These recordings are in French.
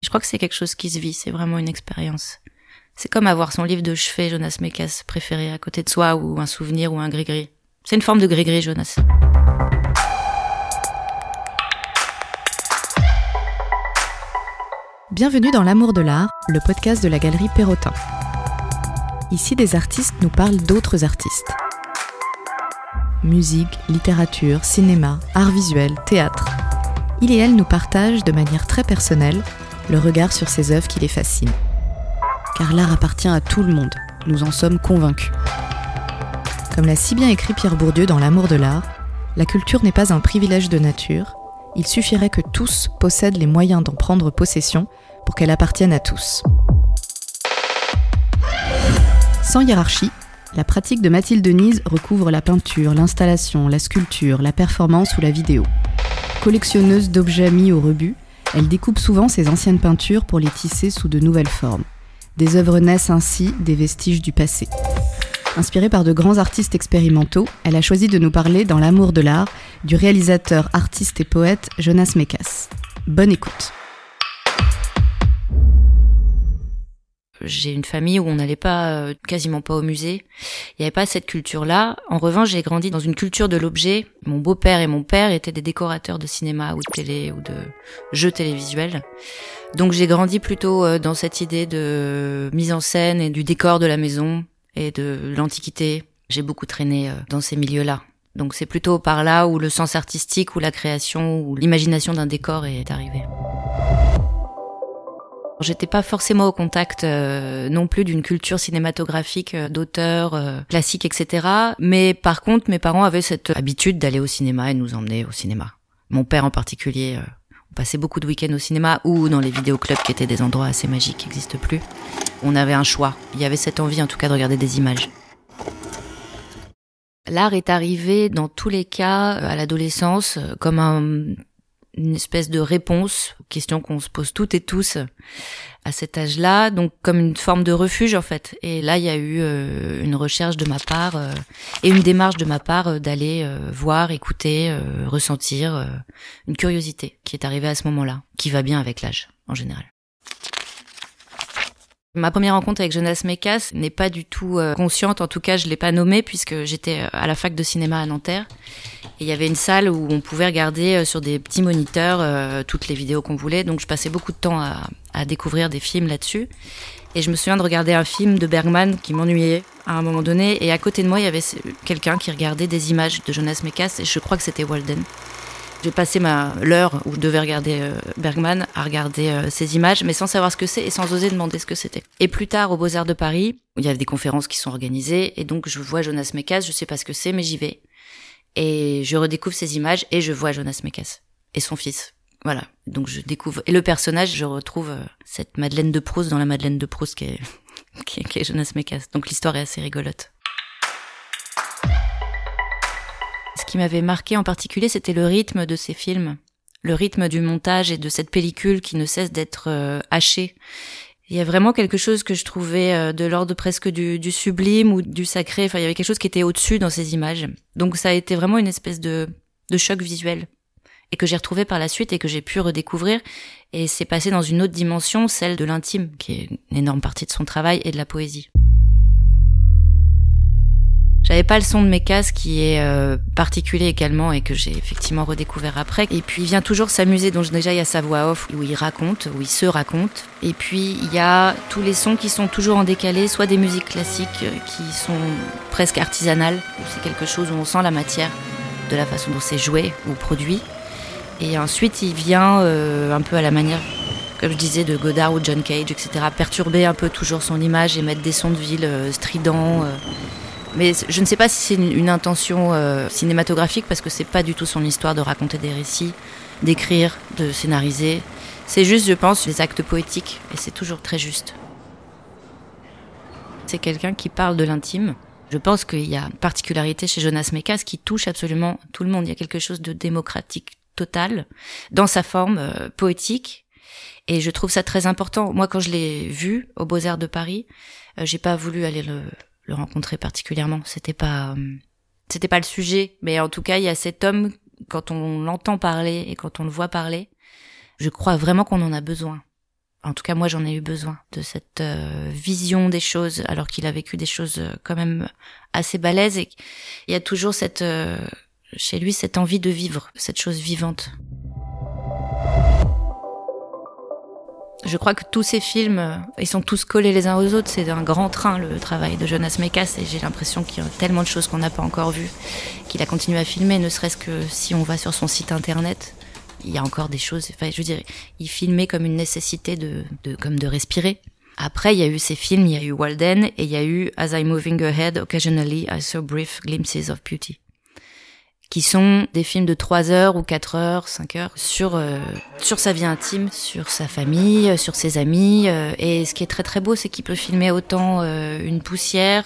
Je crois que c'est quelque chose qui se vit, c'est vraiment une expérience. C'est comme avoir son livre de chevet Jonas Mekas préféré à côté de soi ou un souvenir ou un gris-gris. C'est une forme de gris-gris, Jonas. Bienvenue dans L'amour de l'art, le podcast de la galerie Perrotin. Ici, des artistes nous parlent d'autres artistes. Musique, littérature, cinéma, art visuel, théâtre. Il et elle nous partagent de manière très personnelle le regard sur ces œuvres qui les fascinent. Car l'art appartient à tout le monde, nous en sommes convaincus. Comme l'a si bien écrit Pierre Bourdieu dans L'amour de l'art, la culture n'est pas un privilège de nature, il suffirait que tous possèdent les moyens d'en prendre possession pour qu'elle appartienne à tous. Sans hiérarchie, la pratique de Mathilde Denise recouvre la peinture, l'installation, la sculpture, la performance ou la vidéo. Collectionneuse d'objets mis au rebut, elle découpe souvent ses anciennes peintures pour les tisser sous de nouvelles formes. Des œuvres naissent ainsi des vestiges du passé. Inspirée par de grands artistes expérimentaux, elle a choisi de nous parler dans L'amour de l'art du réalisateur, artiste et poète Jonas Mekas. Bonne écoute. J'ai une famille où on n'allait pas euh, quasiment pas au musée. Il n'y avait pas cette culture-là. En revanche, j'ai grandi dans une culture de l'objet. Mon beau-père et mon père étaient des décorateurs de cinéma ou de télé ou de jeux télévisuels. Donc j'ai grandi plutôt euh, dans cette idée de mise en scène et du décor de la maison et de l'antiquité. J'ai beaucoup traîné euh, dans ces milieux-là. Donc c'est plutôt par là où le sens artistique ou la création ou l'imagination d'un décor est arrivé. J'étais pas forcément au contact euh, non plus d'une culture cinématographique euh, d'auteurs euh, classiques, etc. Mais par contre, mes parents avaient cette habitude d'aller au cinéma et nous emmener au cinéma. Mon père en particulier, on passait beaucoup de week-ends au cinéma ou dans les vidéoclubs qui étaient des endroits assez magiques qui n'existent plus. On avait un choix. Il y avait cette envie en tout cas de regarder des images. L'art est arrivé dans tous les cas à l'adolescence comme un une espèce de réponse aux questions qu'on se pose toutes et tous à cet âge-là, donc comme une forme de refuge en fait. Et là, il y a eu euh, une recherche de ma part euh, et une démarche de ma part euh, d'aller voir, écouter, ressentir une curiosité qui est arrivée à ce moment-là, qui va bien avec l'âge en général. Ma première rencontre avec Jonas Mekas n'est pas du tout consciente, en tout cas je l'ai pas nommé puisque j'étais à la fac de cinéma à Nanterre et il y avait une salle où on pouvait regarder euh, sur des petits moniteurs euh, toutes les vidéos qu'on voulait. Donc je passais beaucoup de temps à, à découvrir des films là-dessus. Et je me souviens de regarder un film de Bergman qui m'ennuyait à un moment donné. Et à côté de moi, il y avait quelqu'un qui regardait des images de Jonas Mekas. Et je crois que c'était Walden. J'ai passé ma l'heure où je devais regarder euh, Bergman à regarder ces images, mais sans savoir ce que c'est et sans oser demander ce que c'était. Et plus tard, au Beaux-Arts de Paris, il y a des conférences qui sont organisées, et donc je vois Jonas Mekas, je sais pas ce que c'est, mais j'y vais. Et je redécouvre ces images et je vois Jonas Mekas et son fils. Voilà. Donc je découvre. Et le personnage, je retrouve euh, cette Madeleine de Proust dans la Madeleine de Proust qui est, qui est, Jonas Mekas. Donc l'histoire est assez rigolote. Qui m'avait marqué en particulier, c'était le rythme de ces films. Le rythme du montage et de cette pellicule qui ne cesse d'être euh, hachée il y a vraiment quelque chose que je trouvais euh, de l'ordre presque du, sublime ou du sacré. Enfin, il y avait quelque chose qui était au-dessus dans ces images. Donc ça a été vraiment une espèce de, de choc visuel et que j'ai retrouvé par la suite et que j'ai pu redécouvrir. Et c'est passé dans une autre dimension, celle de l'intime, qui est une énorme partie de son travail et de la poésie. J'avais pas le son de mes casques qui est euh, particulier également et que j'ai effectivement redécouvert après. Et puis il vient toujours s'amuser. Donc déjà il y a sa voix off où il raconte, où il se raconte. Et puis il y a tous les sons qui sont toujours en décalé, soit des musiques classiques euh, qui sont presque artisanales, c'est quelque chose où on sent la matière de la façon dont c'est joué ou produit. Et ensuite il vient euh, un peu à la manière comme je disais, de Godard ou John Cage, etc., perturber un peu toujours son image et mettre des sons de ville stridents, mais je ne sais pas si c'est une, intention euh, cinématographique parce que c'est pas du tout son histoire de raconter des récits, d'écrire, de scénariser. C'est juste, je pense, des actes poétiques et c'est toujours très juste. C'est quelqu'un qui parle de l'intime. Je pense qu'il y a une particularité chez Jonas Mekas qui touche absolument tout le monde. Il y a quelque chose de démocratique total dans sa forme euh, poétique et je trouve ça très important. Moi, quand je l'ai vu au Beaux-Arts de Paris, euh, j'ai pas voulu aller le, le rencontrer particulièrement. C'était pas, euh, c'était pas le sujet, mais en tout cas, il y a cet homme quand on l'entend parler et quand on le voit parler, je crois vraiment qu'on en a besoin. En tout cas, moi, j'en ai eu besoin de cette euh, vision des choses, alors qu'il a vécu des choses euh, quand même assez balèzes. Et il y a toujours cette, chez lui, cette envie de vivre, cette chose vivante. Je crois que tous ces films, ils sont tous collés les uns aux autres. C'est un grand train, le travail de Jonas Mekas. Et j'ai l'impression qu'il y a tellement de choses qu'on n'a pas encore vues, qu'il a continué à filmer, ne serait-ce que si on va sur son site internet il y a encore des choses. Enfin, je veux dire, il filmait comme une nécessité de, de comme de respirer. Après, il y a eu ces films, il y a eu Walden et il y a eu As I'm Moving Ahead, Occasionally I Saw Brief Glimpses of Beauty, qui sont des films de 3 heures ou 4 heures, 5 heures sur euh, sur sa vie intime, sur sa famille, sur ses amis. Euh, et ce qui est très très beau, c'est qu'il peut filmer autant euh, une poussière,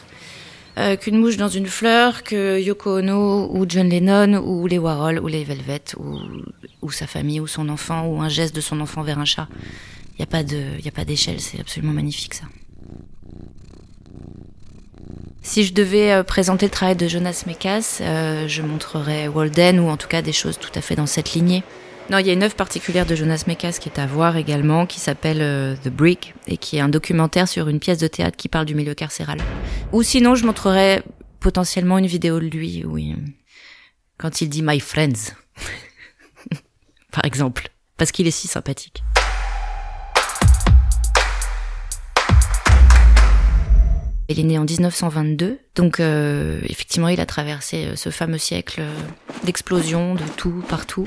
euh, qu'une mouche dans une fleur, que Yoko Ono ou John Lennon ou les Warhol ou les Velvet ou, ou sa famille ou son enfant ou un geste de son enfant vers un chat. Il n'y a pas d'échelle, c'est absolument magnifique ça. Si je devais euh, présenter le travail de Jonas Mekas, euh, je montrerais Walden ou en tout cas des choses tout à fait dans cette lignée. Non, il y a une œuvre particulière de Jonas Mekas qui est à voir également, qui s'appelle euh, The Brick, et qui est un documentaire sur une pièce de théâtre qui parle du milieu carcéral. Ou sinon, je montrerai potentiellement une vidéo de lui, oui, quand il dit My Friends, par exemple, parce qu'il est si sympathique. Il est né en 1922, donc euh, effectivement il a traversé euh, ce fameux siècle euh, d'explosion de tout, partout.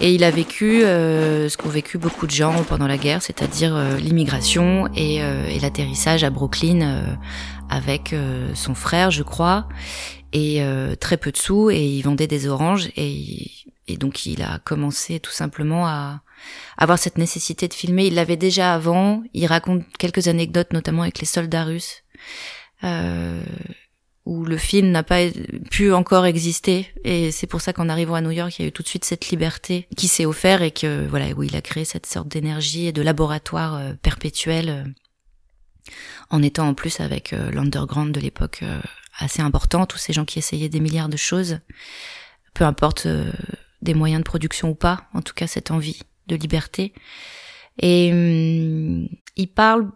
Et il a vécu euh, ce qu'ont vécu beaucoup de gens pendant la guerre, c'est-à-dire euh, l'immigration et, euh, et l'atterrissage à Brooklyn avec son frère, je crois, et très peu de sous, et il vendait des oranges, et, et donc il a commencé tout simplement à avoir cette nécessité de filmer. Il l'avait déjà avant, il raconte quelques anecdotes, notamment avec les soldats russes. Euh, où le film n'a pas pu encore exister et c'est pour ça qu'en arrivant à New York, il y a eu tout de suite cette liberté qui s'est offerte et que voilà où il a créé cette sorte d'énergie et de laboratoire euh, perpétuel euh, en étant en plus avec l'underground de l'époque assez important, tous ces gens qui essayaient des milliards de choses, peu importe des moyens de production ou pas, en tout cas cette envie de liberté. Et hum, il parle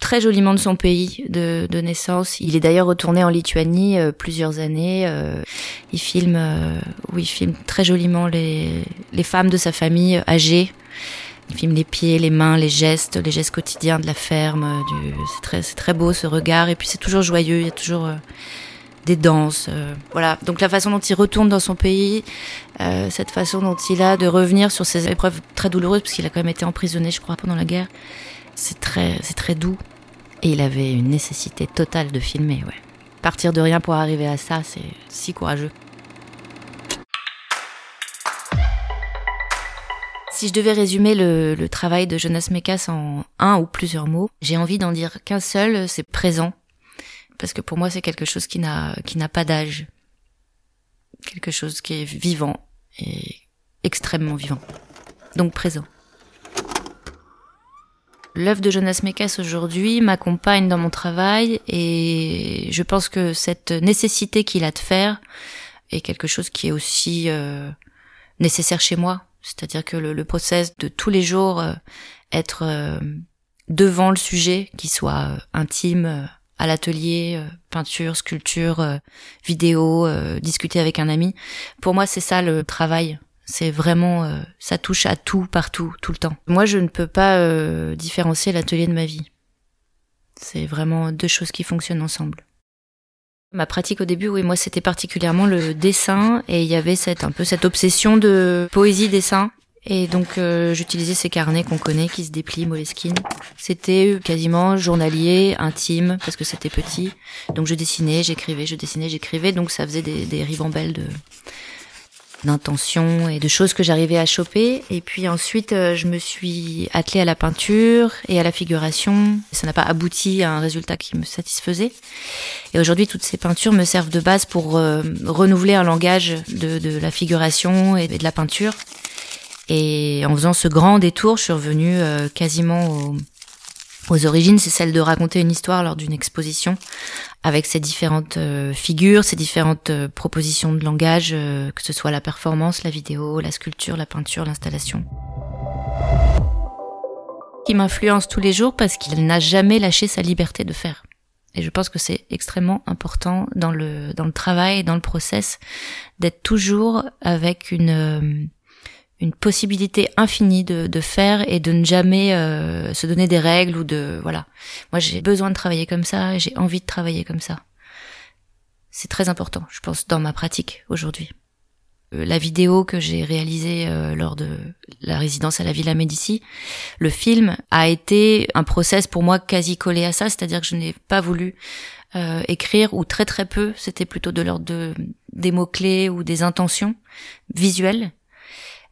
très joliment de son pays de, de naissance. Il est d'ailleurs retourné en Lituanie euh, plusieurs années. euh, il filme, euh, oui, il filme très joliment les, les femmes de sa famille âgées. Il filme les pieds, les mains, les gestes, les gestes quotidiens de la ferme. euh, Du, c'est très, c'est très beau ce regard. Et puis c'est toujours joyeux. Il y a toujours euh, des danses. euh, voilà. Donc la façon dont il retourne dans son pays, euh, cette façon dont il a de revenir sur ses épreuves très douloureuses, parce qu'il a quand même été emprisonné, je crois, pendant la guerre. C'est très, c'est très doux. Et il avait une nécessité totale de filmer, ouais. Partir de rien pour arriver à ça, c'est si courageux. Si je devais résumer le, le travail de Jonas Mekas en un ou plusieurs mots, j'ai envie d'en dire qu'un seul, c'est présent. Parce que pour moi, c'est quelque chose qui n'a, pas d'âge. Quelque chose qui est vivant et extrêmement vivant. Donc présent. L'œuvre de Jonas Mekas aujourd'hui m'accompagne dans mon travail et je pense que cette nécessité qu'il a de faire est quelque chose qui est aussi euh, nécessaire chez moi. C'est-à-dire que le, le process de tous les jours euh, être euh, devant le sujet, qui soit intime, à l'atelier, euh, peinture, sculpture, euh, vidéo, euh, discuter avec un ami, pour moi c'est ça le travail c'est vraiment, ça touche à tout, partout, tout le temps. Moi, je ne peux pas différencier l'atelier de ma vie. C'est vraiment deux choses qui fonctionnent ensemble. Ma pratique au début, oui, moi, c'était particulièrement le dessin et il y avait cette un peu cette obsession de poésie-dessin. Et donc, euh, j'utilisais ces carnets qu'on connaît, qui se déplient, Moleskine. C'était quasiment journalier, intime, parce que c'était petit. Donc, je dessinais, j'écrivais, je dessinais, j'écrivais. Donc, ça faisait des, des ribambelles de d'intentions et de choses que j'arrivais à choper. Et puis ensuite, euh, je me suis attelée à la peinture et à la figuration. Ça n'a pas abouti à un résultat qui me satisfaisait. Et aujourd'hui, toutes ces peintures me servent de base pour euh, renouveler un langage de, de la figuration et de la peinture. Et en faisant ce grand détour, je suis revenue euh, quasiment au- aux origines, c'est celle de raconter une histoire lors d'une exposition avec ces différentes euh, figures, ces différentes euh, propositions de langage, euh, que ce soit la performance, la vidéo, la sculpture, la peinture, l'installation. qui m'influence tous les jours parce qu'il n'a jamais lâché sa liberté de faire. Et je pense que c'est extrêmement important dans le dans le travail, dans le process, d'être toujours avec une une possibilité infinie de, de faire et de ne jamais euh, se donner des règles ou de voilà. Moi, j'ai besoin de travailler comme ça et j'ai envie de travailler comme ça. C'est très important, je pense, dans ma pratique aujourd'hui. Euh, la vidéo que j'ai réalisée euh, lors de la résidence à la Villa Médici, le film a été un process pour moi quasi collé à ça, c'est-à-dire que je n'ai pas voulu euh, écrire ou très très peu, c'était plutôt de l'ordre de des mots clés ou des intentions visuelles.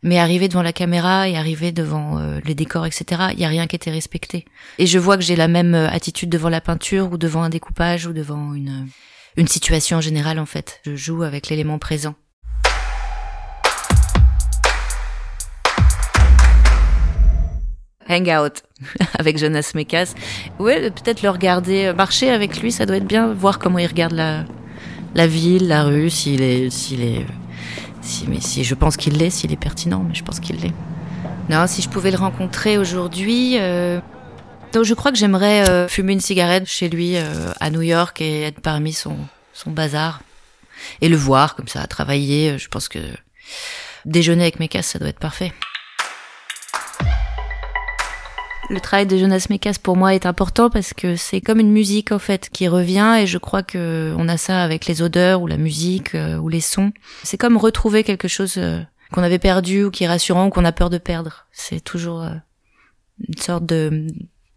Mais arriver devant la caméra et arriver devant les décors, etc., il y a rien qui était respecté. Et je vois que j'ai la même attitude devant la peinture ou devant un découpage ou devant une une situation générale en fait. Je joue avec l'élément présent. hangout avec Jonas Mekas. Ouais, peut-être le regarder, euh, marcher avec lui, ça doit être bien, voir comment il regarde la, la ville, la rue, s'il est, s'il est, si, mais si je pense qu'il l'est, s'il est pertinent, mais je pense qu'il l'est. Non, si je pouvais le rencontrer aujourd'hui, euh, donc je crois que j'aimerais euh, fumer une cigarette chez lui euh, à New York et être parmi son, son bazar et le voir comme ça, travailler. Je pense que déjeuner avec Mekas, ça doit être parfait. Le travail de Jonas Mekas pour moi est important parce que c'est comme une musique en fait qui revient et je crois que on a ça avec les odeurs ou la musique euh, ou les sons. C'est comme retrouver quelque chose euh, qu'on avait perdu ou qui est rassurant ou qu'on a peur de perdre. C'est toujours euh, une sorte de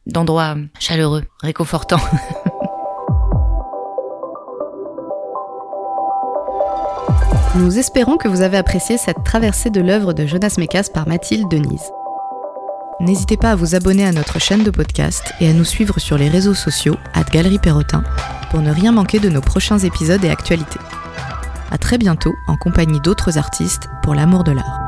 d'endroit chaleureux, réconfortant. Nous espérons que vous avez apprécié cette traversée de l'œuvre de Jonas Mekas par Mathilde Denise. N'hésitez pas à vous abonner à notre chaîne de podcast et à nous suivre sur les réseaux sociaux à Galerie Perrotin pour ne rien manquer de nos prochains épisodes et actualités. À très bientôt en compagnie d'autres artistes pour l'amour de l'art.